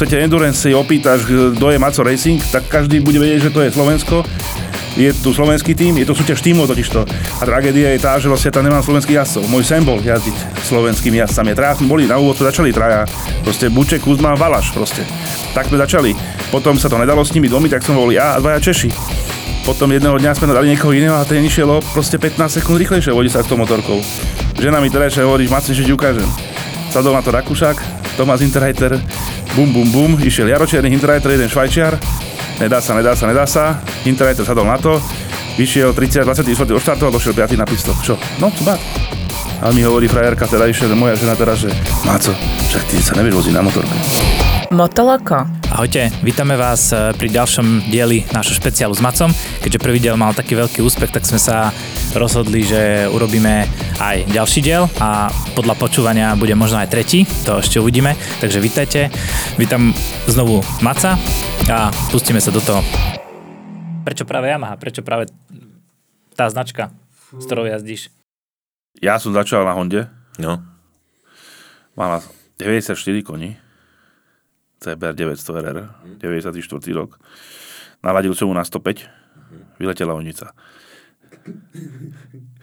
svete endurance si opýtaš, kto je Maco Racing, tak každý bude vedieť, že to je Slovensko. Je tu slovenský tým, je to súťaž tímov totižto. A tragédia je tá, že vlastne tam nemám slovenských jazdcov. Môj sen bol jazdiť slovenskými jazdcami. Traja sme boli, na úvod to začali traja. Proste Buček, Kuzma, Valaš proste. Tak sme začali. Potom sa to nedalo s nimi dvomi, tak som bol ja a dvaja Češi. Potom jedného dňa sme dali niekoho iného a ten išiel proste 15 sekúnd rýchlejšie vodí sa s tou motorkou. Žena mi teda hovorí, Macne, že ti ukážem. Sadol na to Rakúšak, Tomás Interreiter, bum, bum, bum, išiel Jaročierny Interreiter, jeden Švajčiar, nedá sa, nedá sa, nedá sa, Interreiter sadol na to, vyšiel 30, 24 odštartoval, došiel 5 na pitstop. Čo? No, co A mi hovorí frajerka, teda išiel moja žena teraz, že Máco, však ty sa nevieš voziť na motorke. Motoloko. Ahojte, vítame vás eh, pri ďalšom dieli nášho špeciálu s Macom. Keďže prvý diel mal taký veľký úspech, tak sme sa rozhodli, že urobíme aj ďalší diel a podľa počúvania bude možno aj tretí, to ešte uvidíme. Takže vítajte, vítam znovu Maca a pustíme sa do toho. Prečo práve Yamaha? Prečo práve tá značka, s ktorou jazdíš? Ja som začal na Honde. No. Mala 94 koní CBR 900 RR, 94. rok. Naladil som mu na 105, vyletela onica.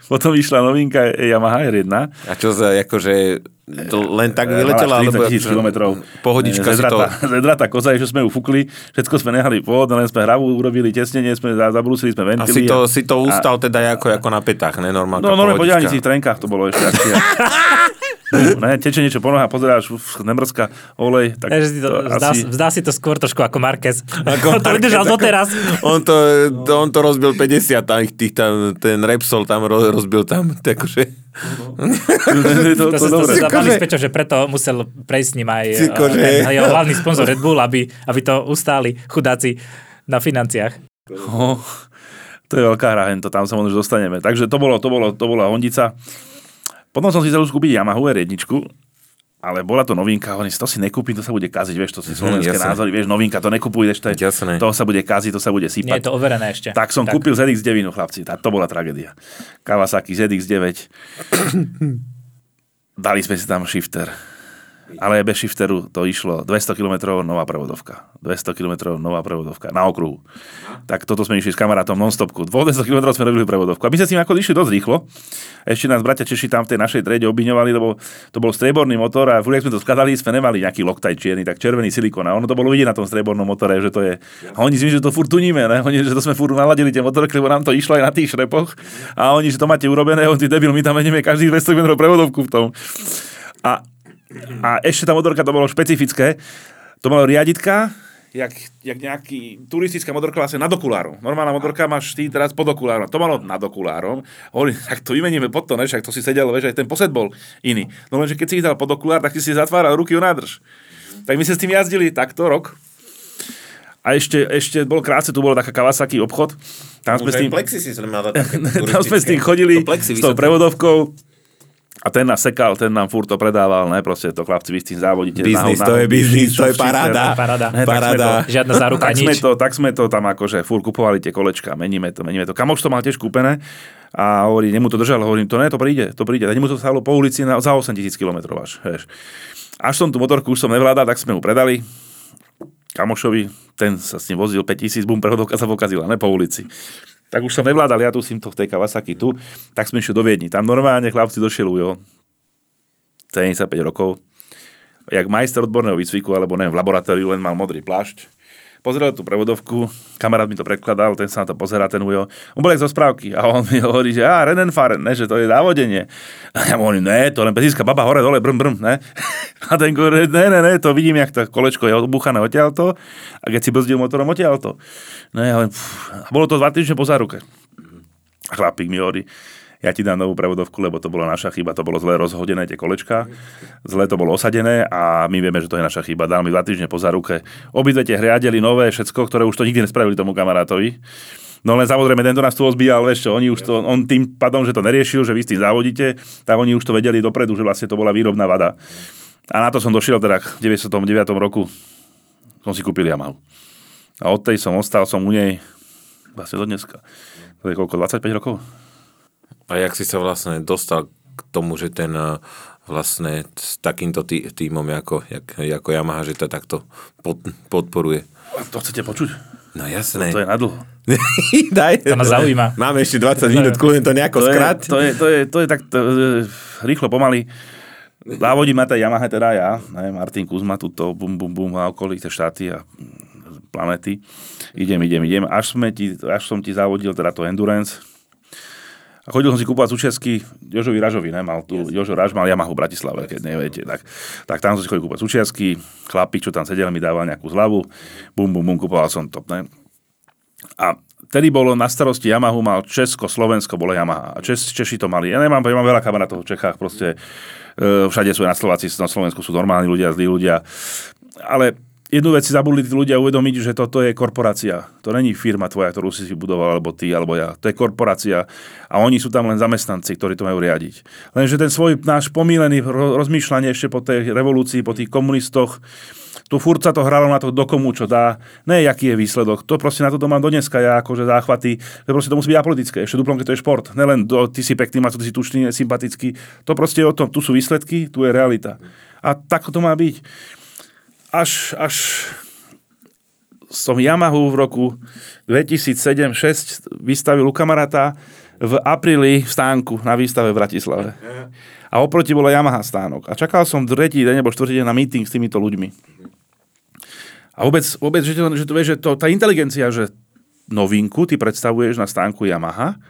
Potom vyšla novinka Yamaha R1. A čo za, akože to len tak vyletela? 40 tisíc kilometrov. Pohodička zedrata, to... Zedrata koza, že sme ju fúkli, všetko sme nehali pôvod, len sme hravu urobili tesnenie, sme zabrúsili sme ventily. A si to, si to ustal a... teda ako, ako na petách, ne? Normálka no, normálne po diálnici v trenkách to bolo ešte. ne, teče niečo po nohách, pozeráš, uf, nemrská olej. Tak ja, to, to zdá, asi... zdá, si to skôr trošku ako Marquez. Ako on to vydržal doteraz. On to, to, on to rozbil 50, tam, tých, tam, ten Repsol tam rozbil tam, takže... to, to, to, to, to, to s Peťom, že preto musel prejsť s ním aj ten, jeho hlavný sponzor Red Bull, aby, aby to ustáli chudáci na financiách. Oh, to je veľká hra, to tam sa možno už dostaneme. Takže to bolo, to bolo, to bola Hondica. Potom som si chcel skúpiť Yamaha R1, ale bola to novinka, hovorím si, to si nekúpim, to sa bude kaziť, vieš, to si mhm, slovenské mm, názory, vieš, novinka, to nekupuj, to, je, to sa bude kaziť, to sa bude sypať. Nie je to overené ešte. Tak som tak. kúpil ZX9, chlapci, tá, to bola tragédia. Kawasaki ZX9. Dali sme si tam shifter ale bez shifteru to išlo 200 km nová prevodovka. 200 km nová prevodovka na okruhu. Tak toto sme išli s kamarátom non-stopku. 200 km sme robili prevodovku. A my sme s tým ako išli dosť rýchlo. Ešte nás bratia Češi tam v tej našej trede obviňovali, lebo to bol strieborný motor a v sme to skladali, sme nemali nejaký loktaj čierny, tak červený silikon. A ono to bolo vidieť na tom striebornom motore, že to je. A oni si že to furt tuníme, ne? Oni, že to sme furt naladili tie motorky, lebo nám to išlo aj na tých šrepoch. A oni, že to máte urobené, on ty debil, my tam ideme každých 200 km prevodovku v tom. A a ešte tá motorka to bolo špecifické. To malo riaditka, jak, jak nejaký turistická motorka vlastne nad okulárom. Normálna motorka máš ty teraz pod okulárom. To malo nad okulárom. Hovorím, tak to vymeníme pod to, ne? Však to si sedel, vieš, aj ten posed bol iný. No lenže keď si ich dal pod okulár, tak si si zatváral ruky o nádrž. Tak my sme s tým jazdili takto rok. A ešte, ešte bol krátce, tu bol taká Kawasaki obchod. Tam sme, s tým, tam sme s tým chodili s tou prevodovkou a ten nás sekal, ten nám furt to predával, ne, proste to chlapci, vy s tým závodíte. Biznis, to je biznis, to je paráda. Paráda. Ne, paráda. To, Žiadna záruka, tak nič. Sme to, tak sme to tam akože furt kupovali tie kolečka, meníme to, meníme to. Kamoš to mal tiež kúpené a hovorí, nemu to držal, hovorím, to ne, to príde, to príde. Nemu to stalo po ulici na, za 8 tisíc km až, vieš. Až som tú motorku už som nevládal, tak sme mu predali kamošovi, ten sa s ním vozil 5000, bum, prehodovka sa pokazila, ne po ulici tak už som nevládal, ja tu som to v tej Kawasaki tu, tak sme išli do Viedni. Tam normálne chlapci došiel Ujo, 75 rokov, jak majster odborného výcviku, alebo neviem, v laboratóriu len mal modrý plášť, pozrel tú prevodovku, kamarát mi to prekladal, ten sa na to pozerá, ten ujo. On bol zo správky a on mi hovorí, že á, Renenfaren, ne, že to je závodenie. A ja mu hovorím, ne, to len bezíska baba hore, dole, brm, brm, ne. A ten hovorí, ne, ne, ne, to vidím, jak to kolečko je obuchané odtiaľto a keď si brzdil motorom odtiaľto. No ja hovorím, a bolo to dva týždne po záruke. Chlapík mi hovorí, ja ti dám novú prevodovku, lebo to bola naša chyba, to bolo zle rozhodené tie kolečka, zle to bolo osadené a my vieme, že to je naša chyba. Dal mi dva týždne po záruke. Obidve tie hriadeli nové, všetko, ktoré už to nikdy nespravili tomu kamarátovi. No len samozrejme, tento nás tu ozbíjal, vieš čo, oni už to, on tým pádom, že to neriešil, že vy s tým závodíte, tak oni už to vedeli dopredu, že vlastne to bola výrobná vada. A na to som došiel teda v 99. roku, som si kúpil Yamahu. A od tej som ostal, som u nej vlastne do dneska. To je koľko, 25 rokov? A jak si sa vlastne dostal k tomu, že ten uh, vlastne s takýmto tý, týmom ako, jak, ako Yamaha, že to takto pod, podporuje. A to chcete počuť? No jasné. To je nadlho. Daj. To nás zaujíma. Máme ešte 20 minút, kľudne to nejako To je, skrát. to je, to je, to je tak to, e, rýchlo, pomaly. Závodím na tej Yamaha teda ja, ne, Martin Kuzma, tuto bum, bum, bum a okolité štáty a planety. Idem, idem, idem. Až, sme ti, až som ti závodil teda to Endurance. A chodil som si kúpovať súčiastky Jožovi Ražovi, ne? Mal tu, Jožo Raž mal Yamahu v Bratislave, keď neviete. Tak, tak tam som si chodil kúpať súčiastky, chlapík, čo tam sedel, mi dával nejakú zľavu, bum, bum, bum, kúpoval som to. Ne? A vtedy bolo na starosti Yamahu, mal Česko, Slovensko, bolo Yamaha. A Čes, Češi to mali. Ja nemám, ja mám veľa kamarátov v Čechách, proste e, všade sú na Slováci, na Slovensku sú normálni ľudia, zlí ľudia. Ale jednu vec si zabudli tí ľudia uvedomiť, že toto je korporácia. To není firma tvoja, ktorú si si budoval, alebo ty, alebo ja. To je korporácia a oni sú tam len zamestnanci, ktorí to majú riadiť. Lenže ten svoj náš pomílený ro- rozmýšľanie ešte po tej revolúcii, po tých komunistoch, tu furt sa to hralo na to, do komu čo dá, ne aký je výsledok. To proste na to mám dneska ja akože záchvaty, že proste to musí byť apolitické. Ešte duplom, keď to je šport. Nelen do, ty si pekný, máš, ty si tučný, sympatický. To proste je o tom, tu sú výsledky, tu je realita. A tak to má byť. Až, až som Yamahu v roku 2007-2006 vystavil u kamaráta v apríli v stánku na výstave v Bratislave. A oproti bola Yamaha stánok. A čakal som tretí deň alebo štvrtý deň na meeting s týmito ľuďmi. A vôbec, vôbec že, to, že, to, že to, tá inteligencia, že novinku ty predstavuješ na stánku Yamaha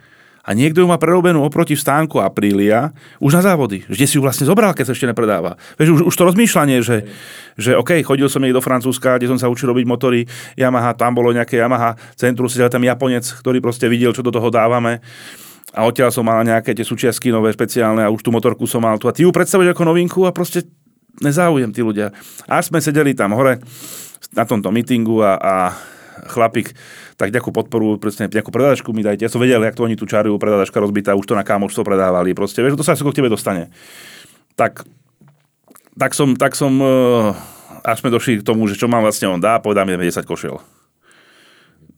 a niekto ju má prerobenú oproti stánku Aprilia už na závody. Kde si ju vlastne zobral, keď sa ešte nepredáva. Vieš, už, už to rozmýšľanie, že, že OK, chodil som niekde do Francúzska, kde som sa učil robiť motory Yamaha, tam bolo nejaké Yamaha centrum, si tam Japonec, ktorý proste videl, čo do toho dávame. A odtiaľ som mal nejaké tie súčiastky nové, špeciálne a už tú motorku som mal tu. A ty ju predstavuješ ako novinku a proste nezáujem tí ľudia. Až sme sedeli tam hore na tomto mítingu a, a chlapík tak nejakú podporu, presne nejakú predadačku mi dajte. Ja som vedel, jak to oni tu čarujú, predadačka rozbitá, už to na kámoštvo predávali. Proste, vieš, to sa všetko k tebe dostane. Tak, tak som, tak som, eh, až sme došli k tomu, že čo mám vlastne on dá, povedal mi 10 košiel.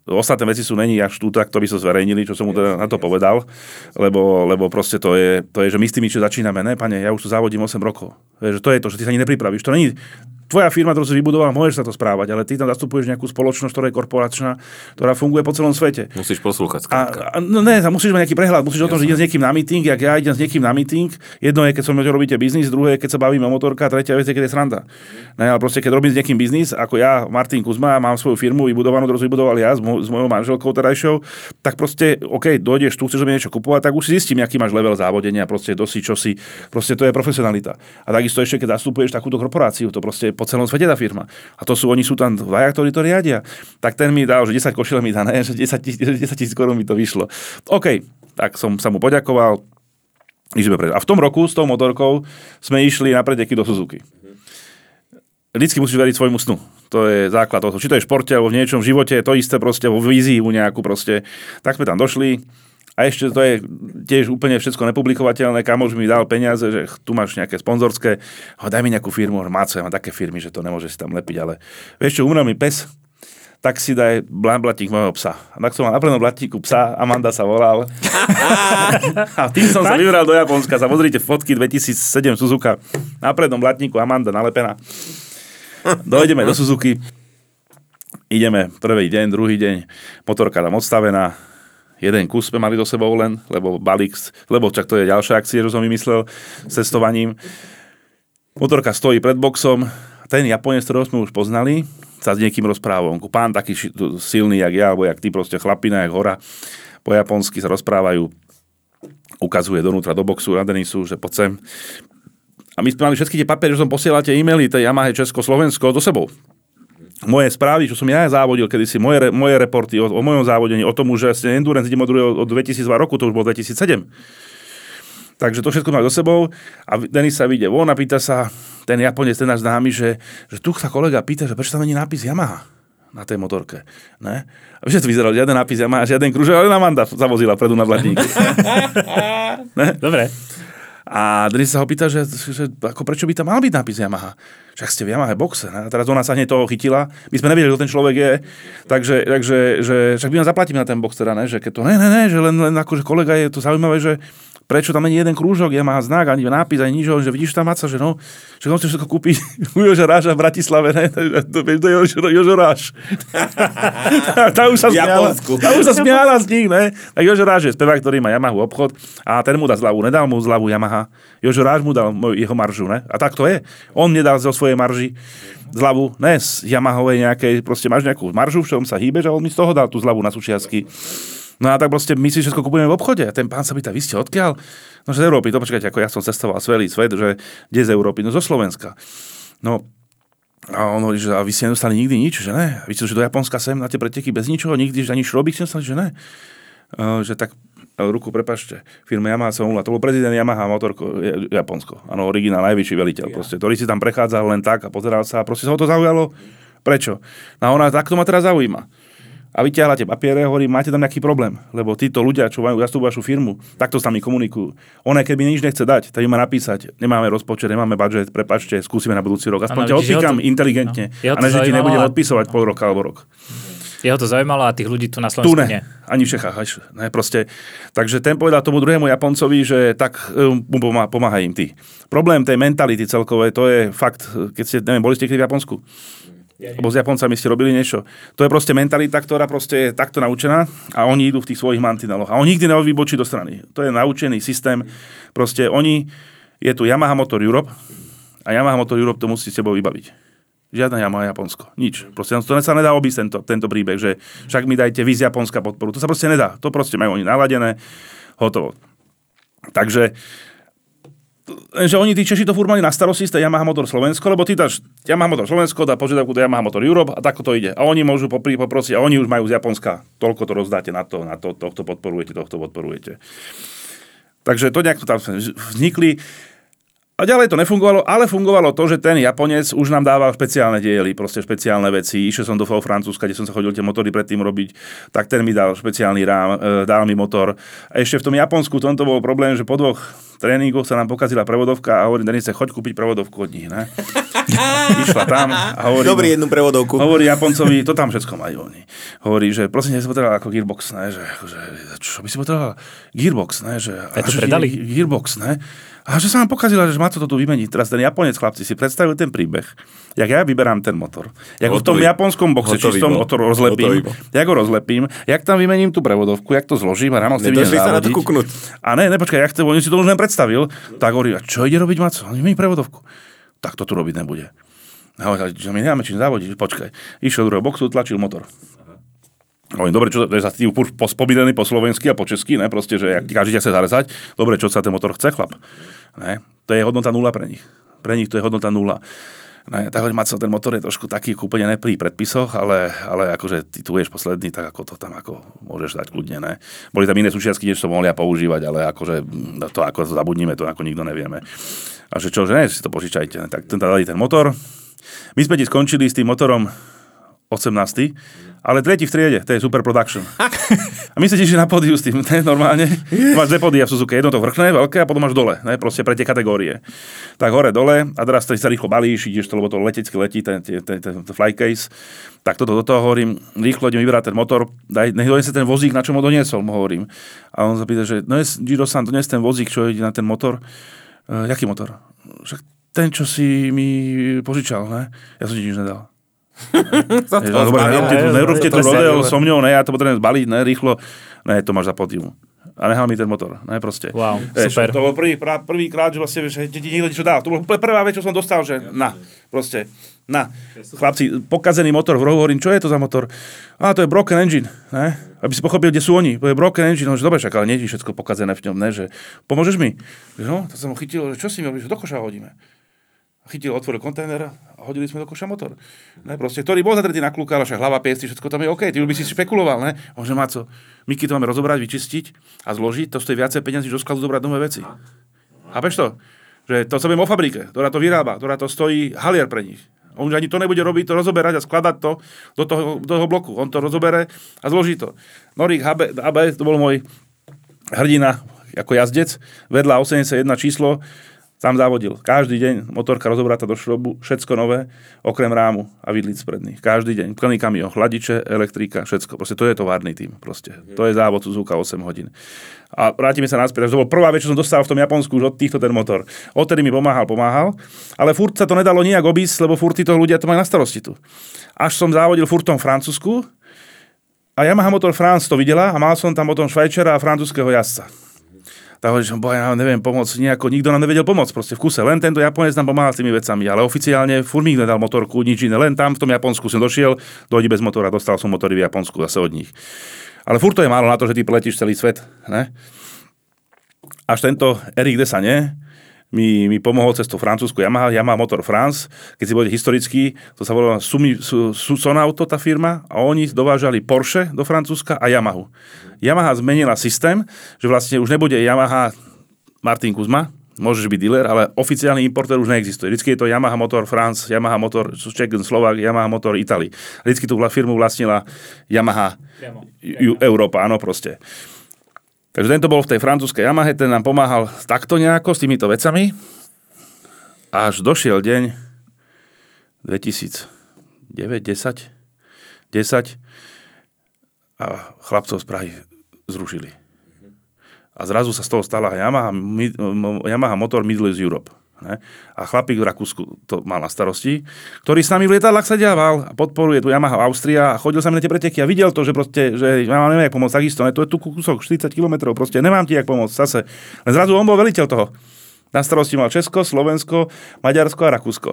Ostatné veci sú není až tu, tak to by sa zverejnili, čo som mu teda na to povedal, lebo, lebo proste to je, to je, že my s tými, čo začíname, ne, pane, ja už tu závodím 8 rokov. Vieš, to je to, že ty sa ani nepripravíš. To není, tvoja firma, ktorú si vybudoval, môžeš sa to správať, ale ty tam zastupuješ nejakú spoločnosť, ktorá je korporačná, ktorá funguje po celom svete. Musíš poslúchať. A, a no ne, musíš mať nejaký prehľad, musíš o tom, že idem s niekým na meeting, jak ja idem s niekým na meeting. Jedno je, keď som robíte biznis, druhé je, keď sa bavíme o motorka, tretia vec je, keď je sranda. Ne, ale proste, keď robím s niekým biznis, ako ja, Martin Kuzma, mám svoju firmu vybudovanú, ktorú vybudoval ja s, mo- s mojou manželkou terajšou, tak proste, OK, dojdeš tu, chceš mi niečo kupovať, tak už si zistím, aký máš level závodenia, proste dosi, čo si, proste to je profesionalita. A takisto ešte, keď zastupuješ takúto korporáciu, to proste po celom svete tá firma. A to sú, oni sú tam dvaja, ktorí to riadia. Tak ten mi dal, že 10 košiel mi ne, že 10 tisíc korún mi to vyšlo. OK, tak som sa mu poďakoval, A v tom roku s tou motorkou sme išli na preteky do Suzuki. Vždycky musíš veriť svojmu snu. To je základ toho. Či to je športe, alebo v niečom v živote, to isté proste, vo víziu nejakú proste. Tak sme tam došli, a ešte to je tiež úplne všetko nepublikovateľné. Kamož mi dal peniaze, že tu máš nejaké sponzorské, ho, daj mi nejakú firmu, máco, ja mám také firmy, že to nemôže si tam lepiť, ale vieš čo, umrel mi pes, tak si daj blatník môjho psa. A tak som mal na prednom blatníku psa, Amanda sa volal. a tým som sa vybral do Japonska. Sa pozrite fotky 2007 Suzuka. Na prednom blatníku Amanda nalepená. Dojdeme do Suzuki. Ideme prvý deň, druhý deň. Motorka tam odstavená. Jeden kus sme mali do sebou len, lebo balík, lebo čak to je ďalšia akcie, čo som vymyslel s cestovaním. Motorka stojí pred boxom. Ten Japonec, ktorého sme už poznali, sa s niekým rozpráva. Pán taký silný, jak ja, alebo jak ty, proste chlapina, jak hora. Po japonsky sa rozprávajú. Ukazuje donútra do boxu na Denisu, že poď sem. A my sme mali všetky tie papiere, že som posielate e-maily tej Yamaha Česko-Slovensko do sebou moje správy, čo som ja závodil kedysi, moje, moje reporty o, o mojom závodení, o tom, že vlastne Endurance idem od, od 2002 roku, to už bolo 2007. Takže to všetko má do sebou a Denis sa vyjde von a pýta sa, ten Japonec, ten náš známy, že, že tu sa kolega pýta, že prečo tam není nápis Yamaha na tej motorke. Ne? A vieš, to vyzeral žiaden nápis Yamaha, žiaden kružok, ale Amanda zavozila predu na blatník. Dobre. A Denis sa ho pýta, že, že ako prečo by tam mal byť nápis Yamaha? Však ste v Yamaha boxe. A teraz ona sa hneď toho chytila. My sme nevedeli, kto ten človek je. Takže, takže že, však by nám zaplatíme na ten box teda, ne? že keď to ne, ne, ne, že len, len akože kolega je to zaujímavé, že prečo tam není jeden krúžok, ja má znak, ani nápis, ani nič, že vidíš tam Maca, že no, že on chce všetko kúpiť u Jožoráža v Bratislave, ne? To vieš, to je Jožo- Jožoráš. tá už sa smiala, tá už sa smiala z nich, ne? Tak Jožoráž je spevák, ktorý má Yamahu obchod a ten mu dá zľavu, nedal mu zľavu Yamaha. Jožoráž mu dal jeho maržu, ne? A tak to je. On nedal zo svojej marži zľavu, ne z Yamahovej nejakej, proste máš nejakú maržu, v čom sa hýbeš a on mi z toho dal tú zľavu na súčiastky. No a tak proste my si všetko kupujeme v obchode. A ten pán sa pýta, vy ste odkiaľ? No z Európy, to počkajte, ako ja som cestoval celý svet, že kde z Európy? No zo Slovenska. No a on hovorí, že a vy ste nedostali nikdy nič, že ne? Vy ste že do Japonska sem na tie preteky bez ničoho, nikdy že ani šroby ste nedostali, že ne? Uh, že tak ruku, prepašte, firma Yamaha som. To bol prezident Yamaha Motorko, Ja- Japonsko. Áno, originál, najvyšší veliteľ, proste, ktorý si tam prechádzal len tak a pozeral sa a proste sa ho to zaujalo. Prečo? No a ona, tak to ma teraz zaujíma. A vyťahla tie papiere, hovorí, máte tam nejaký problém, lebo títo ľudia, čo majú zastupujú vašu firmu, takto s nami komunikujú. Ona, keby nič nechce dať, tak im má napísať, nemáme rozpočet, nemáme budget, prepačte, skúsime na budúci rok. Aspoň ťa odpíkam to- inteligentne. no, a ne, že ti nebudem a- odpisovať pol roka alebo rok. Jeho to zaujímalo a tých ľudí tu na Tu Slovensku ne, nie. ani v Čechách. Až, ne, proste. Takže ten povedal tomu druhému Japoncovi, že tak um, mu pomá, pomáhaj im ty. Problém tej mentality celkovej, to je fakt, keď ste, neviem, boli ste kedy v Japonsku? Lebo s Japoncami ste robili niečo. To je proste mentalita, ktorá proste je takto naučená a oni idú v tých svojich mantineloch. A oni nikdy nevybočí do strany. To je naučený systém. Proste oni, je tu Yamaha Motor Europe a Yamaha Motor Europe to musí s tebou vybaviť. Žiadna Yamaha Japonsko. Nič. Proste to sa nedá obísť tento, tento príbeh, že však mi dajte vy z Japonska podporu. To sa proste nedá. To proste majú oni naladené. Hotovo. Takže že oni tí Češi to furt mali na starosti z tej Yamaha Motor Slovensko, lebo ty dáš Yamaha Motor Slovensko, dá požiadavku do Yamaha Motor Europe a takto to ide. A oni môžu popri, poprosiť, a oni už majú z Japonska, toľko to rozdáte na to, na to, tohto podporujete, tohto podporujete. Takže to nejak tam vznikli. A ďalej to nefungovalo, ale fungovalo to, že ten Japonec už nám dával špeciálne diely, proste špeciálne veci. Išiel som do Francúzska, kde som sa chodil tie motory predtým robiť, tak ten mi dal špeciálny rám, e, dal mi motor. A ešte v tom Japonsku tomto bol problém, že po dvoch tréningoch sa nám pokazila prevodovka a hovorím, Denice, choď kúpiť prevodovku od nich, ne? Išla tam a hovorí, Dobrý, jednu prevodovku. Hovorí Japoncovi, to tam všetko majú oni. Hovorí, že prosím, si potreboval ako gearbox, ne, že, že čo by si potreboval? Gearbox, ne, že... A to predali? ge- Gearbox, ne. A že sa nám pokazila, že má to tu vymeniť. Teraz ten Japonec, chlapci, si predstavil ten príbeh, jak ja vyberám ten motor. Jak ho v tom japonskom boxe Hotový čistom motor rozlepím, jak ho rozlepím, jak tam vymením tú prevodovku, jak to zložím a ráno si idem sa na to závodiť. kúknuť. A ne, ne, počkaj, jak to, on si to už len predstavil, tak hovorí, a čo ide robiť Maco? Vymení prevodovku. Tak to tu robiť nebude. A hovorí, že my nemáme čím zavodiť, počkaj. Išiel do druhého boxu, tlačil motor. Hovorím, dobre, čo to je za tým po, po, slovensky a po česky, ne, proste, že jak každý chce zarezať, dobre, čo sa ten motor chce, chlap. Ne, to je hodnota nula pre nich. Pre nich to je hodnota nula. Ne, tak hovorím, Maco, ten motor je trošku taký kúpene pri predpisoch, ale, ale akože ty tu ješ posledný, tak ako to tam ako môžeš dať kľudne, ne. Boli tam iné súčiastky, tiež to mohli používať, ale akože to ako zabudnime, to ako nikto nevieme. A že čo, že ne, si to požičajte. Ne. Tak ten dali ten motor. My sme ti skončili s tým motorom 18. Ale tretí v triede, to je super production. A myslíte, že na pódiu s tým, ne, normálne? Máš dve pódia v Suzuki, jedno to vrchné, veľké a potom máš dole, ne, proste pre tie kategórie. Tak hore, dole a teraz sa rýchlo balíš, ideš to, lebo to letecky letí, ten, ten, ten, ten, ten fly case. Tak toto do toho hovorím, rýchlo idem vyberať ten motor, daj, nech donesie ten vozík, na čom ho doniesol, mu hovorím. A on sa pýta, že no je Giro-san, dones ten vozík, čo ide na ten motor. Uh, jaký motor? Však ten, čo si mi požičal, ne? Ja som ti nič nedal. dobre, nerobte nerobte tu rodeo so mňou, ne, ja to potrebujem zbaliť, ne, rýchlo. Ne, to máš za pódium. A nechal mi ten motor, ne, proste. Wow, Vieš, super. To bol prvý, prá- prvýkrát, že vlastne, že ti niekto niečo dal. To bola prvá vec, čo som dostal, že na, proste, na. Chlapci, pokazený motor v rohu, hovorím, čo je to za motor? A to je broken engine, ne? Aby si pochopil, kde sú oni. To je broken engine, no, že dobre, však, ale nie je všetko pokazené v ňom, ne, že pomôžeš mi? No, to som ho chytil, že čo si mi robíš, do koša ho hodíme chytil, otvoril kontajner hodili sme do koša motor. Ne, proste, ktorý bol zatretý na ale však hlava, piesti, všetko tam je OK, ty by si špekuloval, ne? On že má co, my keď to máme rozobrať, vyčistiť a zložiť, to stojí viacej peniazí, do skladu dobrať nové veci. Chápeš to? Že to, co viem o fabrike, ktorá to vyrába, ktorá to stojí halier pre nich. On už ani to nebude robiť, to rozoberať a skladať to do toho, do toho bloku. On to rozobere a zloží to. Norik HB, AB, to bol môj hrdina ako jazdec, vedľa 81 číslo, Tam závodil. Každý deň motorka rozobratá do šrobu, všetko nové, okrem rámu a vidlic predných. Každý deň. Plný kamión, chladiče, elektrika, všetko. Proste to je továrny tým. Proste. To je závod Suzuka 8 hodín. A vrátime sa naspäť. To bol prvá vec, čo som dostal v tom Japonsku už od týchto ten motor. Odtedy mi pomáhal, pomáhal. Ale furt sa to nedalo nijak obísť, lebo furt títo ľudia to majú na starosti tu. Až som závodil furt v tom Francúzsku a Yamaha Motor France to videla a mal som tam potom Švajčera a francúzského jazdca tak hovorí, že ja neviem pomôcť nejako, nikto nám nevedel pomôcť proste v kuse. Len tento Japonec nám pomáhal s tými vecami, ale oficiálne furt nedal motorku, nič iné. Len tam v tom Japonsku som došiel, dojde bez motora, dostal som motory v Japonsku zase od nich. Ale furt to je málo na to, že ty pletíš celý svet. Ne? Až tento Erik Desa nie, mi, mi pomohol cez to francúzsku Yamaha, Yamaha Motor France, keď si budete historický, to sa volalo Sumi, Su, Su, Sonauto, tá firma, a oni dovážali Porsche do Francúzska a Yamahu. Yamaha zmenila systém, že vlastne už nebude Yamaha Martin Kuzma, môžeš byť dealer, ale oficiálny importer už neexistuje. Vždycky je to Yamaha Motor France, Yamaha Motor Czech Slovak, Yamaha Motor Italy. Vždycky tú firmu vlastnila Yamaha Európa, áno proste. Takže tento bol v tej francúzskej Yamahe, ten nám pomáhal takto nejako s týmito vecami. Až došiel deň 2009, 10, 10 a chlapcov z Prahy zrušili. A zrazu sa z toho stala Yamaha, Yamaha Motor Middle East Europe. Ne? A chlapík v Rakúsku to mal na starosti, ktorý s nami v lietadlách sedával a podporuje tu Yamaha Austria a chodil sa mi na tie preteky a videl to, že proste, že ja neviem, jak pomôcť takisto, ne? to je tu kúsok 40 km, proste nemám ti jak pomôcť zase. Len zrazu on bol veliteľ toho. Na starosti mal Česko, Slovensko, Maďarsko a Rakúsko.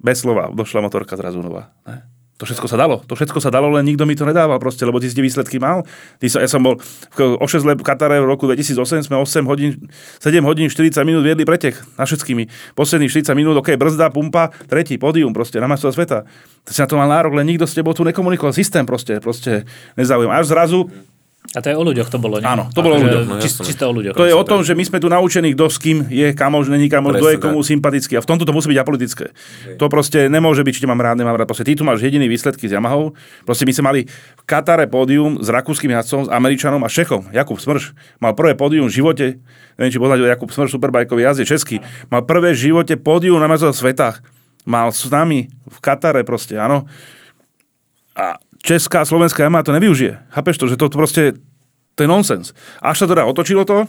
Bez slova došla motorka zrazu nová. Ne? To všetko sa dalo. To všetko sa dalo, len nikto mi to nedával proste, lebo ty si výsledky mal. Ty sa, ja som bol v, o 6 let v Katare v roku 2008, sme 8 hodín, 7 hodín 40 minút viedli pretek na všetkými. Posledných 40 minút, ok, brzda, pumpa, tretí, pódium proste, na majstrov sveta. Ty si na to mal nárok, len nikto s tebou tu nekomunikoval. Systém proste, proste nezaujíma. Až zrazu a to je o ľuďoch to bolo, nie? Áno, to bolo o ľuďoch. No, čist, čisto o ľuďoch. To je o tom, že my sme tu naučení, kto s kým je kamož, není kamož, kto je komu sympatický. A v tomto to musí byť apolitické. Okay. To proste nemôže byť, či mám rád, nemám rád. Proste ty tu máš jediný výsledky s Yamahou. Proste my sme mali v Katare pódium s rakúskym jazdcom, s Američanom a Šechom. Jakub Smrš mal prvé pódium v živote. Neviem, či poznať Jakub Smrš, superbajkový jazde český. Mal prvé v živote pódium na mezo svetách. Mal s nami v Katare proste, áno. A Česká a Slovenská Yamaha to nevyužije. Chápeš to, že to proste to je nonsens. Až sa teda otočilo to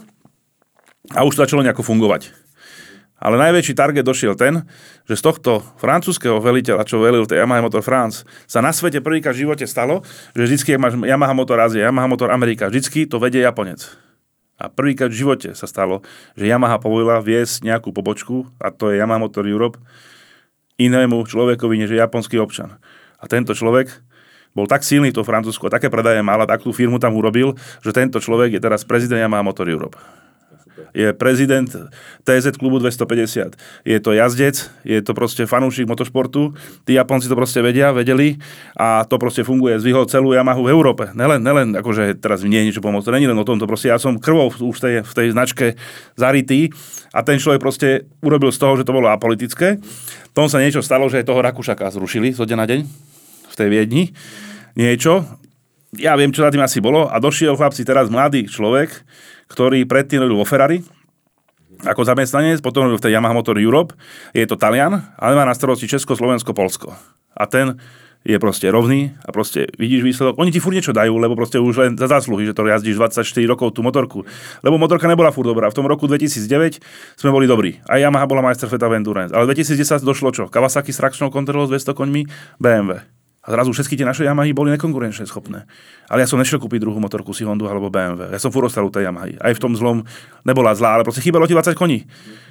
a už to začalo nejako fungovať. Ale najväčší target došiel ten, že z tohto francúzského veliteľa, čo velil tej Yamaha Motor France, sa na svete prvýkrát v živote stalo, že vždycky máš Yamaha Motor Asia, Yamaha Motor Amerika, vždycky to vedie Japonec. A prvýkrát v živote sa stalo, že Yamaha povolila viesť nejakú pobočku, a to je Yamaha Motor Europe, inému človekovi, než je japonský občan. A tento človek bol tak silný to Francúzsko, také predaje mal a takú firmu tam urobil, že tento človek je teraz prezident Yamaha Motor Europe. Je prezident TZ klubu 250. Je to jazdec, je to proste fanúšik motošportu. Tí Japonci to proste vedia, vedeli a to proste funguje. Zvyhol celú Yamahu v Európe. Nelen, nelen akože teraz nie je niečo pomôcť. To není len o tom, to proste ja som krvou už tej, v tej značke zarytý a ten človek proste urobil z toho, že to bolo apolitické. Tom sa niečo stalo, že toho Rakúšaka zrušili zo deň na deň tej Viedni niečo. Ja viem, čo za tým asi bolo. A došiel chlapci teraz mladý človek, ktorý predtým robil vo Ferrari, ako zamestnanec, potom robil v tej Yamaha Motor Europe. Je to Talian, ale má na starosti Česko, Slovensko, Polsko. A ten je proste rovný a proste vidíš výsledok. Oni ti furt niečo dajú, lebo proste už len za zásluhy, že to jazdíš 24 rokov tú motorku. Lebo motorka nebola furt dobrá. V tom roku 2009 sme boli dobrí. A Yamaha bola majster sveta Endurance. Ale 2010 došlo čo? Kawasaki s trakčnou kontrolou s 200 koňmi, BMW. A zrazu všetky tie naše Yamahy boli nekonkurenčne schopné. Ale ja som nešiel kúpiť druhú motorku si Hondu alebo BMW. Ja som furt ostal u tej Yamahy. Aj v tom zlom nebola zlá, ale proste chýbalo ti 20 koní.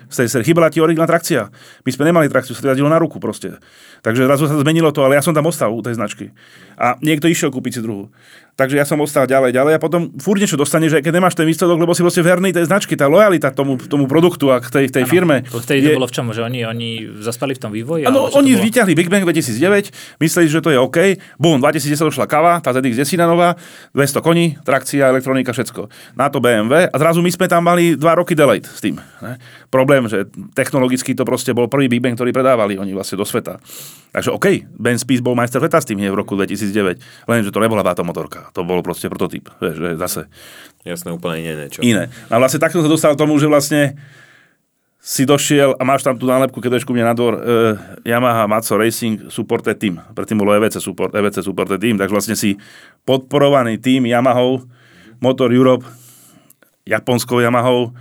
Chýbala ti originálna trakcia. My sme nemali trakciu, sa to na ruku proste. Takže zrazu sa zmenilo to, ale ja som tam ostal u tej značky. A niekto išiel kúpiť si druhú. Takže ja som ostal ďalej, ďalej a potom furt niečo dostane, že keď nemáš ten výsledok, lebo si proste verný tej značky, tá lojalita tomu, tomu produktu a k tej, tej ano, firme. To vtedy je... to bolo v čom, že oni, oni zaspali v tom vývoji? Ano, oni vyťahli Big Bang 2009, mysleli, že to je OK, boom, 2010 došla kava, tá ZX 10 nová, 200 koní, trakcia, elektronika, všetko. Na to BMW a zrazu my sme tam mali 2 roky delay s tým. Ne? Problém, že technologicky to proste bol prvý Big Bang, ktorý predávali oni vlastne do sveta. Takže OK, Ben Spies bol majster sveta s tým v roku 2009, lenže to nebola táto motorka to bol proste prototyp, vieš, že zase. Jasné, úplne iné niečo. Iné. A vlastne takto sa dostal tomu, že vlastne si došiel a máš tam tú nálepku, keď ku mne na dvor, uh, Yamaha Matso Racing Supported Team. Predtým bolo EVC, support, EVC Supported Team, takže vlastne si podporovaný tým Yamahou, Motor Europe, japonskou Yamahou,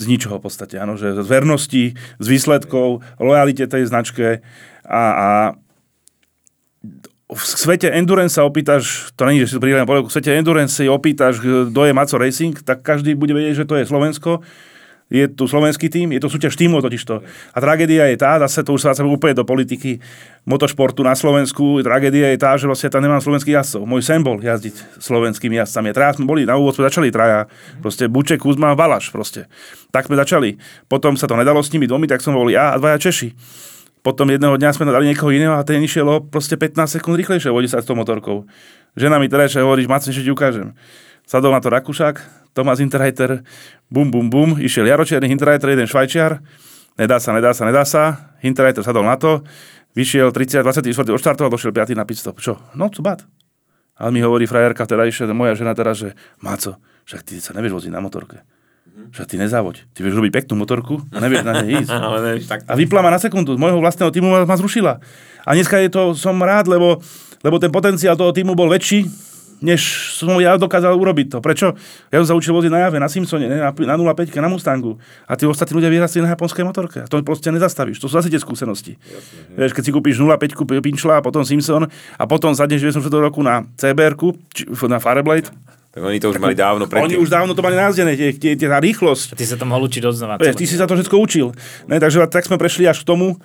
z ničoho v podstate, áno, že z vernosti, z výsledkov, lojalite tej značke a, a v svete endurance sa opýtaš, to není, že si to príde v svete endurance si opýtaš, kto je Maco Racing, tak každý bude vedieť, že to je Slovensko je tu slovenský tým, je to súťaž týmov totižto. A tragédia je tá, zase to už sa úplne do politiky motošportu na Slovensku, tragédia je tá, že vlastne tam nemám slovenských jazdcov. Môj sen bol jazdiť slovenskými jazdcami. Traja sme boli, na úvod sme začali traja. Proste Buček, Kuzma, Valaš proste. Tak sme začali. Potom sa to nedalo s nimi dvomi, tak som boli ja a dvaja Češi. Potom jedného dňa sme dali niekoho iného a ten išiel proste 15 sekúnd rýchlejšie vodí sa s tou motorkou. Žena mi teda ešte hovorí, Macne, že ti ukážem. Sadol na to Rakúšak, Thomas Hinterreiter, bum, bum, bum, išiel Jaročierny, Hinterreiter, jeden Švajčiar, nedá sa, nedá sa, nedá sa, Hinterreiter sadol na to, vyšiel 30, 24. odštartoval, došiel 5. na pitstop. Čo? No, co bad. Ale mi hovorí frajerka, teda išla moja žena teraz, že Maco, však ty sa nevieš voziť na motorke. Však ty nezávoď. Ty vieš robiť peknú motorku a nevieš na nej ísť. a vypla ma na sekundu. Z môjho vlastného týmu ma, ma zrušila. A dneska je to, som rád, lebo, lebo ten potenciál toho týmu bol väčší, než som ja dokázal urobiť to. Prečo? Ja som sa učil voziť na jave, na Simpsone, ne, na, na 05, na Mustangu. A tí ostatní ľudia vyrastli na japonskej motorke. A to proste nezastavíš. To sú zase tie skúsenosti. Jasne, Vieš, keď si kúpiš 05 Pinčla a potom Simpson a potom sadneš 94 roku na CBR, na Fireblade, tak oni to už mali dávno predtým. Oni už dávno to mali názdené, tie, tie, tie, tá rýchlosť. A ty sa to mohol učiť odznova. Ty si sa to všetko učil. Ne, takže tak sme prešli až k tomu,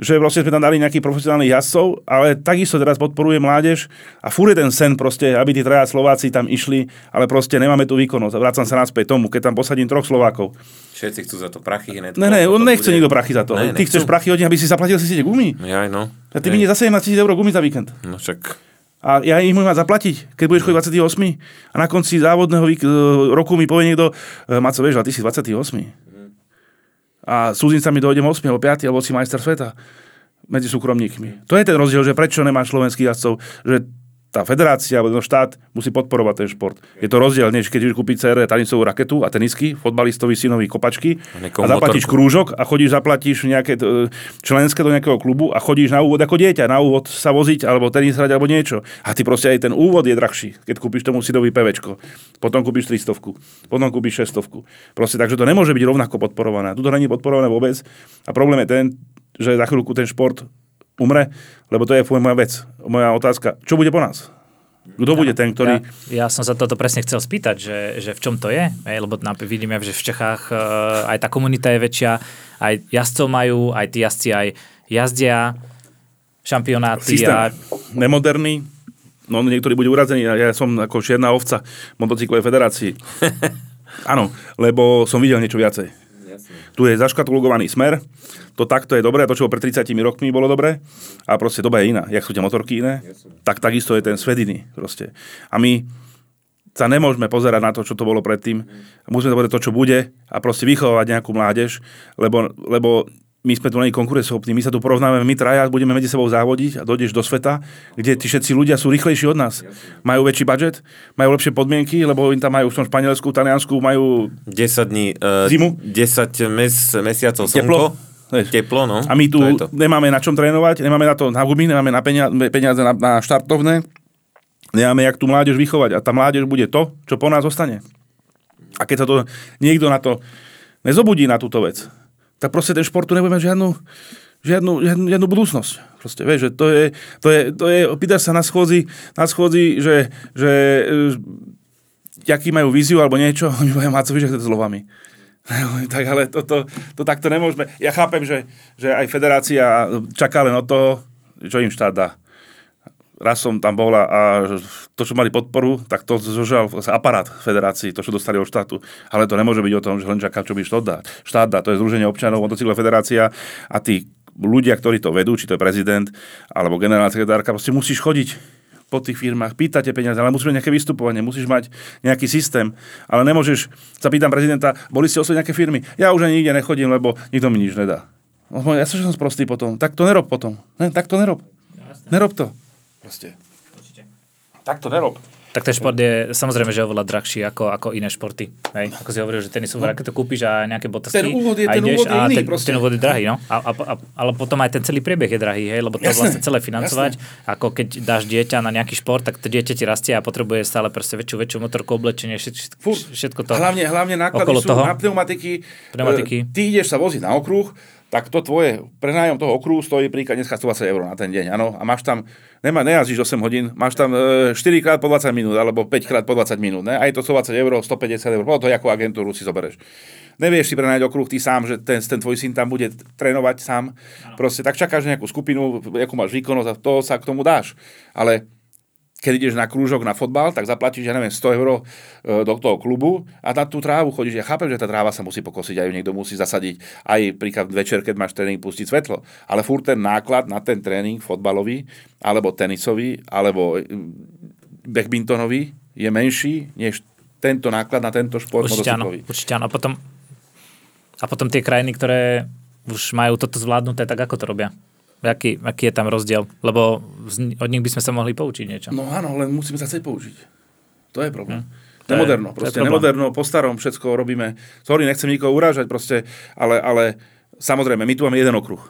že vlastne sme tam dali nejakých profesionálnych jazdcov, ale takisto teraz podporuje mládež a fúr je ten sen proste, aby tí traja Slováci tam išli, ale proste nemáme tú výkonnosť. A vrácam sa naspäť tomu, keď tam posadím troch Slovákov. Všetci chcú za to prachy hneď. Ne, ne, on nechce bude... nikto prachy za to. Ne, Ty chceš prachy od nich, aby si zaplatil si tie gumy. Ja, no. A ty mi zase 17 000 eur gumy za víkend. No však. A ja im môžem zaplatiť, keď budeš chodiť 28. A na konci závodného roku mi povie niekto, e, Maco, vieš, ale ty si 28. A s mi dojdem 8. alebo 5. alebo si majster sveta medzi súkromníkmi. To je ten rozdiel, že prečo nemáš slovenských jazdcov, že tá federácia alebo štát musí podporovať ten šport. Je to rozdiel, než keď kúpiť CR tanicovú raketu a tenisky, fotbalistovi synovi kopačky a, a zaplatíš motorku. krúžok a chodíš, zaplatíš nejaké členské do nejakého klubu a chodíš na úvod ako dieťa, na úvod sa voziť alebo tenis hrať alebo niečo. A ty proste aj ten úvod je drahší, keď kúpiš tomu synovi pevečko. Potom kúpiš 300, potom kúpiš 600. Proste takže to nemôže byť rovnako podporované. Tu to není podporované vôbec. A problém je ten, že za chvíľku ten šport umre, lebo to je moja vec, moja otázka. Čo bude po nás? Kto bude ten, ktorý... Ja, ja som sa toto presne chcel spýtať, že, že v čom to je, hej, lebo vidíme, že v Čechách uh, aj tá komunita je väčšia, aj jazdcov majú, aj tí jazdci aj jazdia, šampionáty. Systém a... nemoderný, no niektorí budú urazený, ja som ako čierna ovca motocyklovej federácii. Áno, lebo som videl niečo viacej. Tu je zaškatulogovaný smer, to takto je dobré, to, čo pred 30 rokmi bolo dobré, a proste doba je iná. Jak sú tie motorky iné, tak takisto je ten svet iný. Proste. A my sa nemôžeme pozerať na to, čo to bolo predtým. Musíme povedať to, čo bude a proste vychovávať nejakú mládež, lebo, lebo my sme tu není konkurenceschopní, my sa tu porovnáme, my traja budeme medzi sebou závodiť a dojdeš do sveta, kde tí všetci ľudia sú rýchlejší od nás. Majú väčší budget, majú lepšie podmienky, lebo im tam majú v tom Španielsku, Taliansku, majú 10 dní, uh, zimu, 10 mes, mesiacov slnko. Teplo. Teplo, no. A my tu nemáme na čom trénovať, nemáme na to na gumy, nemáme na peniaze na, na štartovné, nemáme jak tú mládež vychovať. A tá mládež bude to, čo po nás zostane. A keď sa to niekto na to nezobudí na túto vec, tak proste ten šport nebude mať žiadnu, žiadnu, žiadnu, žiadnu budúcnosť. Proste, vieš, že to je, to je, to je pýtaš sa na schôdzi, na schôdzi že, že, že aký majú víziu alebo niečo, oni majú mať co vyžať slovami. tak ale to, to, to takto nemôžeme. Ja chápem, že, že aj federácia čaká len o to, čo im štát dá. Raz som tam bol a to, čo mali podporu, tak to zožal aparát federácií, to, čo dostali od štátu. Ale to nemôže byť o tom, že len čaká, čo by štát dá. Štát dá, to je Združenie občanov, motocyklová federácia a tí ľudia, ktorí to vedú, či to je prezident alebo generálna sekretárka, proste musíš chodiť po tých firmách, pýtate peniaze, ale musíš mať nejaké vystupovanie, musíš mať nejaký systém, ale nemôžeš, sa pýtam prezidenta, boli ste osloviť nejaké firmy? Ja už ani nikde nechodím, lebo nikto mi nič nedá. Ja som, že som sprostý potom. Tak to nerob potom. Ne, tak to nerob. Nerob to. Proste. Tak to nerob. Tak ten šport je samozrejme, že oveľa drahší ako, ako iné športy. Hej? Ako si hovoril, že tenisovú raketu kúpiš a nejaké botasky Ten úvod je- a ten úvod je a iný ten, proste. ten úvod je drahý, no. A, a, a, ale potom aj ten celý priebeh je drahý, hej? lebo to Jasné, vlastne celé financovať. Ako keď dáš dieťa na nejaký šport, tak to dieťa ti rastie a potrebuje stále proste väčšiu, väčšiu motorku, oblečenie, všetko, všetko to. Hlavne, hlavne náklady okolo sú toho. na pneumatiky. Pneumatiky. Ty ideš sa voziť na okruh, tak to tvoje prenájom toho okruhu stojí príklad dneska 120 eur na ten deň, áno. A máš tam, nemá, nejazdíš 8 hodín, máš tam e, 4 krát po 20 minút, alebo 5 krát po 20 minút, ne? A je to 120 eur, 150 eur, podľa toho, akú agentúru si zobereš. Nevieš si prenajať okruh ty sám, že ten, ten tvoj syn tam bude trénovať sám. Proste tak čakáš nejakú skupinu, akú máš výkonnosť a to sa k tomu dáš. Ale keď ideš na krúžok na fotbal, tak zaplatíš, ja neviem, 100 eur e, do toho klubu a na tú trávu chodíš. Ja chápem, že tá tráva sa musí pokosiť, aj ju niekto musí zasadiť. Aj príklad večer, keď máš tréning, pustiť svetlo. Ale furt ten náklad na ten tréning fotbalový, alebo tenisový, alebo e, badmintonový je menší, než tento náklad na tento šport Určite áno, určite áno. A potom, a potom tie krajiny, ktoré už majú toto zvládnuté, tak ako to robia? Aký, aký je tam rozdiel? Lebo z, od nich by sme sa mohli poučiť niečo. No áno, len musíme sa chcieť použiť. To je problém. Hm. Nemoderno, proste nemoderno, po starom všetko robíme. Sorry, nechcem nikoho urážať proste, ale, ale samozrejme, my tu máme jeden okruh.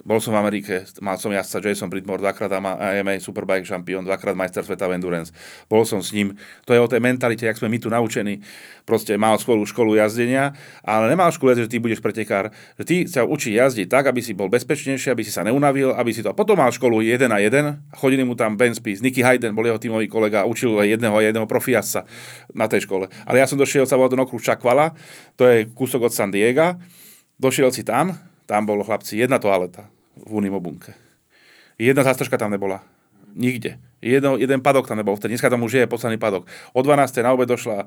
Bol som v Amerike, mal som jazdca Jason Bridmore, dvakrát AMA Superbike šampión, dvakrát majster sveta v Endurance. Bol som s ním. To je o tej mentalite, jak sme my tu naučení. Proste mal školu, školu jazdenia, ale nemal školu jazdiť, že ty budeš pretekár. Že ty sa učí jazdiť tak, aby si bol bezpečnejší, aby si sa neunavil, aby si to... Potom mal školu 1 na 1 a chodili mu tam Ben Spies, Nicky Hayden bol jeho tímový kolega, učil jedného a jedného profiasca na tej škole. Ale ja som došiel, sa ten okruh Čakvala, to je kúsok od San Diego, došiel si tam, tam bolo chlapci jedna toaleta v Unimobunke. Jedna zástrčka tam nebola. Nikde. Jedno, jeden padok tam nebol. Vtedy dneska tam už je posledný padok. O 12. na obed došla e,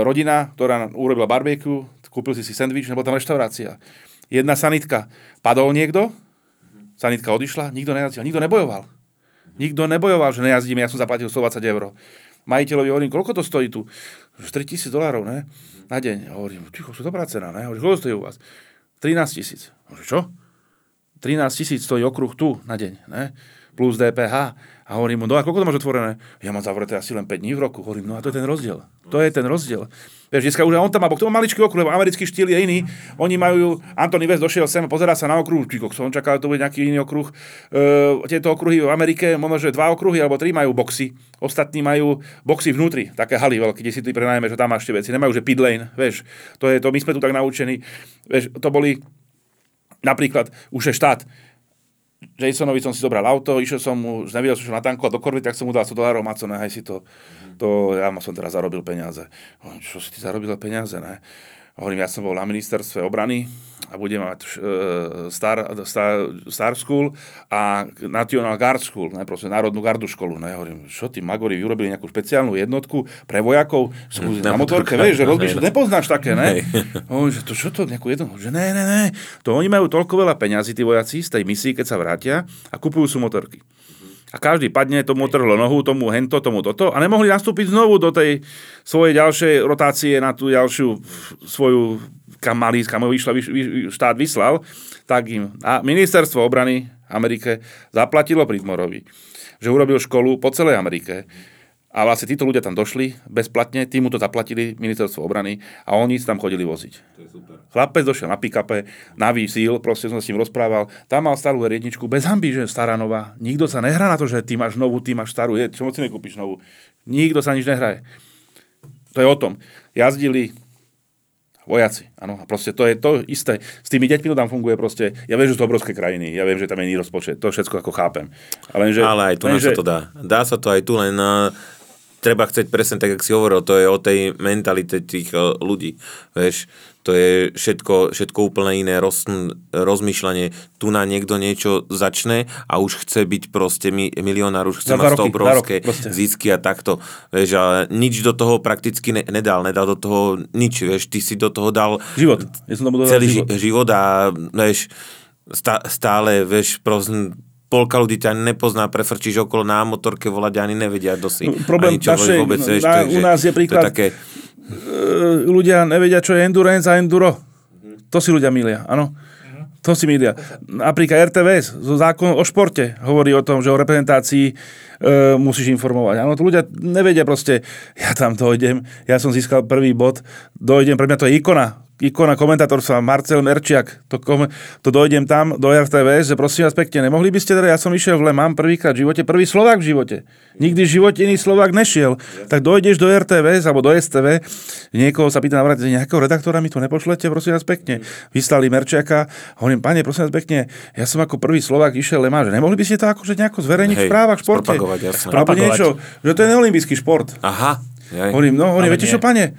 rodina, ktorá urobila barbecue, kúpil si si sendvič, nebola tam reštaurácia. Jedna sanitka. Padol niekto, sanitka odišla, nikto nejazdil, nikto nebojoval. Nikto nebojoval, že nejazdíme, ja som zaplatil 120 eur. Majiteľovi hovorím, koľko to stojí tu? 4000 dolárov, ne? Na deň. Hovorím, ticho, sú dobrá cena, ne? Hovorím, koľko stojí u vás? 13 tisíc. Čo? 13 tisíc stojí okruh tu na deň, ne? plus DPH. A hovorím mu, no a koľko to máš otvorené? Ja mám zavreté asi len 5 dní v roku. Hovorím, no a to je ten rozdiel. To je ten rozdiel. Vieš, dneska už on tam má, to má maličký okruh, lebo americký štýl je iný. Oni majú, Anthony West došiel sem, pozerá sa na okruh, ty on čakal, to bude nejaký iný okruh. Uh, tieto okruhy v Amerike, možno, že dva okruhy alebo tri majú boxy. Ostatní majú boxy vnútri, také haly veľké, kde si ty prenajme, že tam máš tie veci. Nemajú, že pit lane, vieš. To je to, my sme tu tak naučení. Vieš, to boli napríklad už je štát. Jasonovi som si zobral auto, išiel som mu, už nevedel som, čo natankovať do korvy, tak som mu dal 100 dolárov, Maco, nehaj si to. To, ja som teraz zarobil peniaze. Čo si ty zarobil peniaze, ne? Hovorím, ja som bol na ministerstve obrany a budem mať uh, Star, Star, Star School a National Guard School, ne, proste Národnú gardu školu. Ne, hovorím, čo tí magori vyrobili nejakú špeciálnu jednotku pre vojakov som na, na motorke, vieš, že rozmýšľaš, nepoznáš také, ne? Hovorím, že to čo to, nejakú jednotku? Že ne, ne, ne, to oni majú toľko veľa peňazí, tí vojaci z tej misii, keď sa vrátia a kupujú sú motorky. A každý padne, tomu otrhlo nohu, tomu hento, tomu toto. A nemohli nastúpiť znovu do tej svojej ďalšej rotácie na tú ďalšiu svoju, kam mali, kam vyšla, vyš, vyš, štát vyslal, tak im a ministerstvo obrany Amerike zaplatilo Pridmorovi, že urobil školu po celej Amerike a vlastne títo ľudia tam došli bezplatne, tí mu to zaplatili ministerstvo obrany a oni sa tam chodili voziť. Chlapec došiel na pick-upe, na výsil, proste som s ním rozprával. Tam mal starú R1, bez hamby, že stará nová. Nikto sa nehrá na to, že ty máš novú, ty máš starú. Je, čo moc si nekúpiš novú? Nikto sa nič nehraje. To je o tom. Jazdili vojaci. Áno, a proste to je to isté. S tými deťmi to tam funguje proste. Ja viem, že sú to obrovské krajiny. Ja viem, že tam je iný rozpočet. To všetko ako chápem. Ale, že, Ale aj tu len, sa to dá. Dá sa to aj tu, len treba chcieť presne tak, jak si hovoril, to je o tej mentalite tých uh, ľudí. Vieš, to je všetko, všetko úplne iné roz, rozmýšľanie. Tu na niekto niečo začne a už chce byť proste mi, milionár, už chce mať roky, obrovské rok zisky a takto. Vieš, a nič do toho prakticky ne, nedal, nedal do toho nič, vieš, ty si do toho dal Život. Ja som tomu celý život. život, a vieš, stá, stále, vieš, proste polka ľudí ťa nepozná, prefrčíš okolo na motorke, volať ani nevedia, kto si. Problém ani čo našej- vôbec, vieš, na- to u nás je príklad- je také, E, ľudia nevedia, čo je endurance a enduro. To si ľudia milia, áno. To si mília. Napríklad RTVS, zo zákon o športe, hovorí o tom, že o reprezentácii e, musíš informovať. Áno, to ľudia nevedia proste, ja tam dojdem, ja som získal prvý bod, dojdem, pre mňa to je ikona, ikona komentátorstva Marcel Merčiak, to, kom, to dojdem tam do RTVS, že prosím vás pekne, nemohli by ste teda, ja som išiel v Le Mans prvýkrát v živote, prvý Slovák v živote. Nikdy v živote iný Slovák nešiel. Tak dojdeš do RTVS alebo do STV, niekoho sa pýta navrát, nejakého redaktora mi tu nepošlete, prosím vás pekne. Vyslali Merčiaka, hovorím, pane, prosím vás pekne, ja som ako prvý Slovák išiel Le Mans, že nemohli by ste to akože nejako zverejniť v Hej, v športe? spropagovať, jasné. Alebo niečo, že to je neolimpijský šport. Aha. Jaj. Hovorím, no, hovorím, viete čo, pane?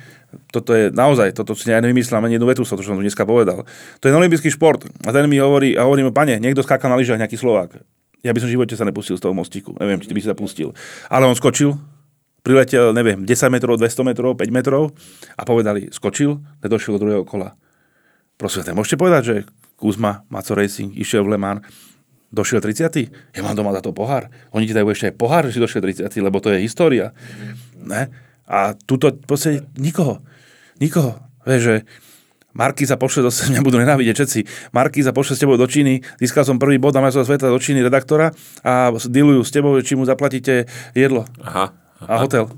Toto je naozaj, toto si ja nevymyslel ani jednu vetu, to, čo som tu dneska povedal. To je olimpijský šport. A ten mi hovorí, a hovorím, pane, niekto skákal na lyžach, nejaký Slovák. Ja by som v živote sa nepustil z toho mostíku. Neviem, či ty by si sa pustil. Ale on skočil, priletel, neviem, 10 metrov, 200 metrov, 5 metrov a povedali, skočil, nedošiel do druhého kola. Prosím, môžete povedať, že Kuzma, Maco Racing, išiel v Le Mans, došiel 30. Ja mám doma za to pohár. Oni ti dajú ešte aj pohár, že si došiel 30. lebo to je história. Ne? A tuto proste nikoho. Nikoho. Vieš, že Markíza pošle do mňa budú nenávidieť všetci. Markíza pošle s tebou do Číny, získal som prvý bod na majstrovstvá sveta do Číny redaktora a dealujú s tebou, či mu zaplatíte jedlo Aha. a hotel.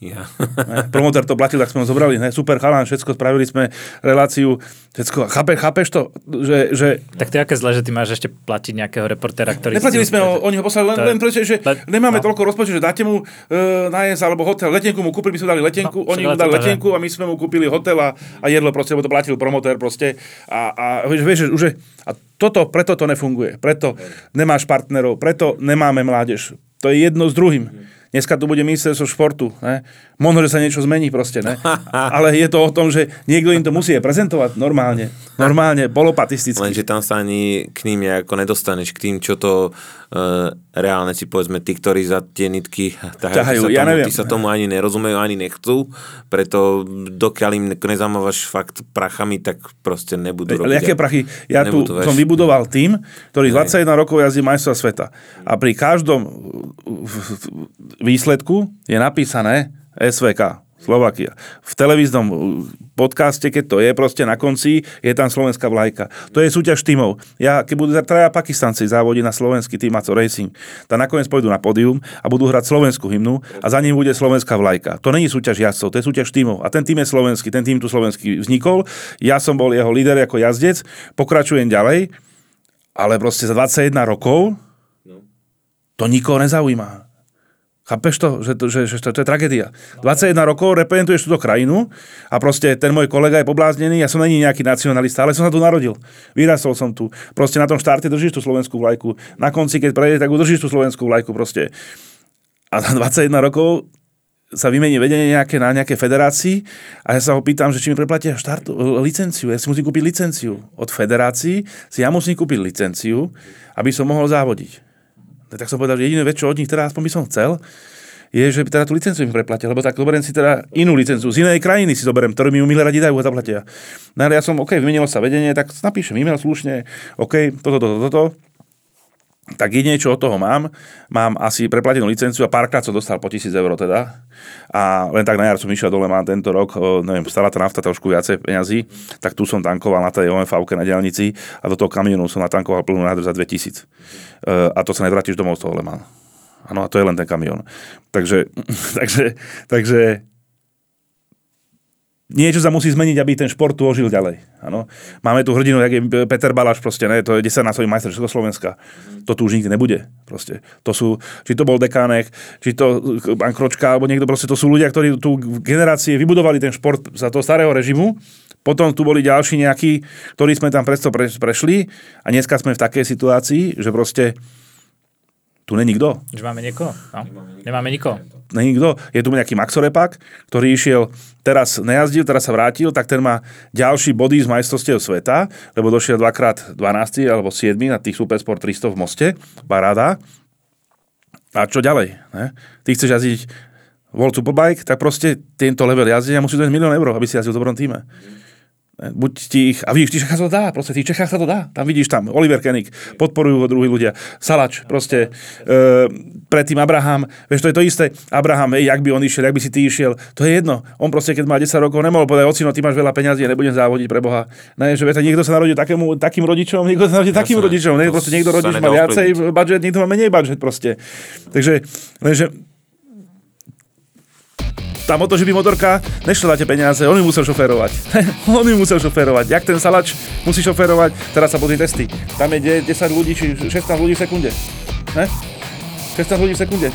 Ja. Ne? Promotér to platil, tak sme ho zobrali. Ne? Super chalán, všetko, spravili sme reláciu. Všetko. Chápe, chápeš to? Že, že Tak to je aké zle, že ty máš ešte platiť nejakého reportéra, ktorý... Neplatili sme ho, oni ho poslali len, To len preto, že le- nemáme no. toľko rozpočet, že dáte mu e, nájsť alebo hotel, letenku mu kúpili, my sme dali letenku, No, oni mu dali to- letenku a my sme mu kúpili hotel a, a jedlo proste, lebo to platil promotér proste. A, a vieš, vieš, že už je, a toto, preto to nefunguje. Preto nemáš partnerov, preto nemáme mládež. To je jedno s druhým. Dneska tu bude ministerstvo športu. Ne? Možno, že sa niečo zmení proste. Ne? Ale je to o tom, že niekto im to musí prezentovať normálne. Normálne, polopatisticky. Lenže tam sa ani k ním nejako nedostaneš, k tým, čo to uh, reálne si povedzme, tí, ktorí za tie nitky Ťahajú, ťahajú, sa ja tomu, neviem. tí sa tomu ani nerozumejú, ani nechcú, preto dokiaľ im nezamávaš fakt prachami, tak proste nebudú robiť. Ale aké prachy? Ja tu som vybudoval tým, ktorý 21 rokov jazdí majstra sveta. A pri každom výsledku je napísané SVK. Slovakia. V televíznom uh, podcaste, keď to je proste na konci, je tam slovenská vlajka. To je súťaž tímov. Ja, keď budú traja Pakistanci závodiť na slovenský tým Maco Racing, tak nakoniec pôjdu na pódium a budú hrať slovenskú hymnu a za ním bude slovenská vlajka. To není súťaž jazdcov, to je súťaž tímov. A ten tým je slovenský, ten tým tu slovenský vznikol. Ja som bol jeho líder ako jazdec, pokračujem ďalej, ale proste za 21 rokov to nikoho nezaujíma. Chápeš to? Že to, že, že to, to je tragédia. 21 rokov reprezentuješ túto krajinu a proste ten môj kolega je pobláznený, ja som není nejaký nacionalista, ale som sa tu narodil. Vyrastol som tu. Proste na tom štarte držíš tú slovenskú vlajku. Na konci, keď prejde, tak udržíš tú slovenskú vlajku proste. A za 21 rokov sa vymení vedenie nejaké, na nejaké federácii a ja sa ho pýtam, že či mi preplatia štart, licenciu. Ja si musím kúpiť licenciu. Od federácií si ja musím kúpiť licenciu, aby som mohol závodiť. No Tak som povedal, že jediné vec, čo od nich teda aspoň by som chcel, je, že teda tú licenciu mi preplatia, lebo tak zoberiem si teda inú licenciu, z inej krajiny si zoberiem, ktorú mi ju milé radi dajú a zaplatia. No ale ja som, OK, vymenilo sa vedenie, tak napíšem e-mail slušne, OK, toto, toto, toto, tak jedine, čo od toho mám, mám asi preplatenú licenciu a párkrát som dostal po 1000 eur teda. A len tak na jar som išiel dole, mám tento rok, neviem, stala tá nafta trošku viacej peňazí, tak tu som tankoval na tej omv na diálnici a do toho kamionu som natankoval plnú nádrž za 2000. E, a to sa nevrátiš domov z toho Lemán. Áno, a to je len ten kamión. Takže, takže, takže niečo sa musí zmeniť, aby ten šport tu ožil ďalej. Ano. Máme tu hrdinu, jak je Peter Balaš, proste, ne? to je 10 násobný majster Československa. To tu už nikdy nebude. Proste. To sú, či to bol Dekánek, či to pán Kročka, alebo niekto, proste, to sú ľudia, ktorí tu generácie vybudovali ten šport za toho starého režimu, potom tu boli ďalší nejakí, ktorí sme tam presto pre, prešli a dneska sme v takej situácii, že proste tu není kto. Že máme niekoho? No. Nemáme nikoho. není kto. Je tu nejaký Maxorepak, ktorý išiel, teraz nejazdil, teraz sa vrátil, tak ten má ďalší body z majstrovstiev sveta, lebo došiel dvakrát 12 alebo 7 na tých Supersport 300 v Moste, paráda. A čo ďalej? Ne? Ty chceš jazdiť World Superbike, tak proste tento level jazdenia musí dať milión eur, aby si jazdil v dobrom týme. Buď ti ich, a vidíš, v Čechách sa to dá, proste v Čechách sa to dá. Tam vidíš tam Oliver Koenig, podporujú ho druhí ľudia. Salač, proste, e, predtým Abraham, vieš, to je to isté. Abraham, ej, jak by on išiel, jak by si ty išiel, to je jedno. On proste, keď má 10 rokov, nemohol povedať, ocino, ty máš veľa peňazí, ja nebudem závodiť pre Boha. Ne, že viete, niekto sa narodí takému, takým rodičom, niekto sa narodí takým rodičom, ne, proste niekto rodič má viacej budget, niekto má menej budget proste. Takže, lenže tam o to, že by motorka nešla na tie peniaze, on ju musel šoférovať. on ju musel šoférovať. Jak ten salač musí šoférovať, teraz sa pozrie testy. Tam je 10 ľudí, či 16 ľudí v sekunde. Ne? 16 ľudí v sekunde.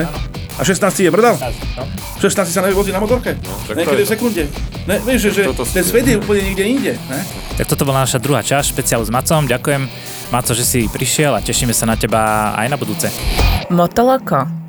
Ne? A 16 je brdal? 16 sa nevozí na motorke. No, Niekedy v sekunde. Ne, vieš, že, že ten svet je úplne niekde inde. Ne? Tak toto bola naša druhá časť, špeciál s Macom. Ďakujem, Maco, že si prišiel a tešíme sa na teba aj na budúce. Motoloko.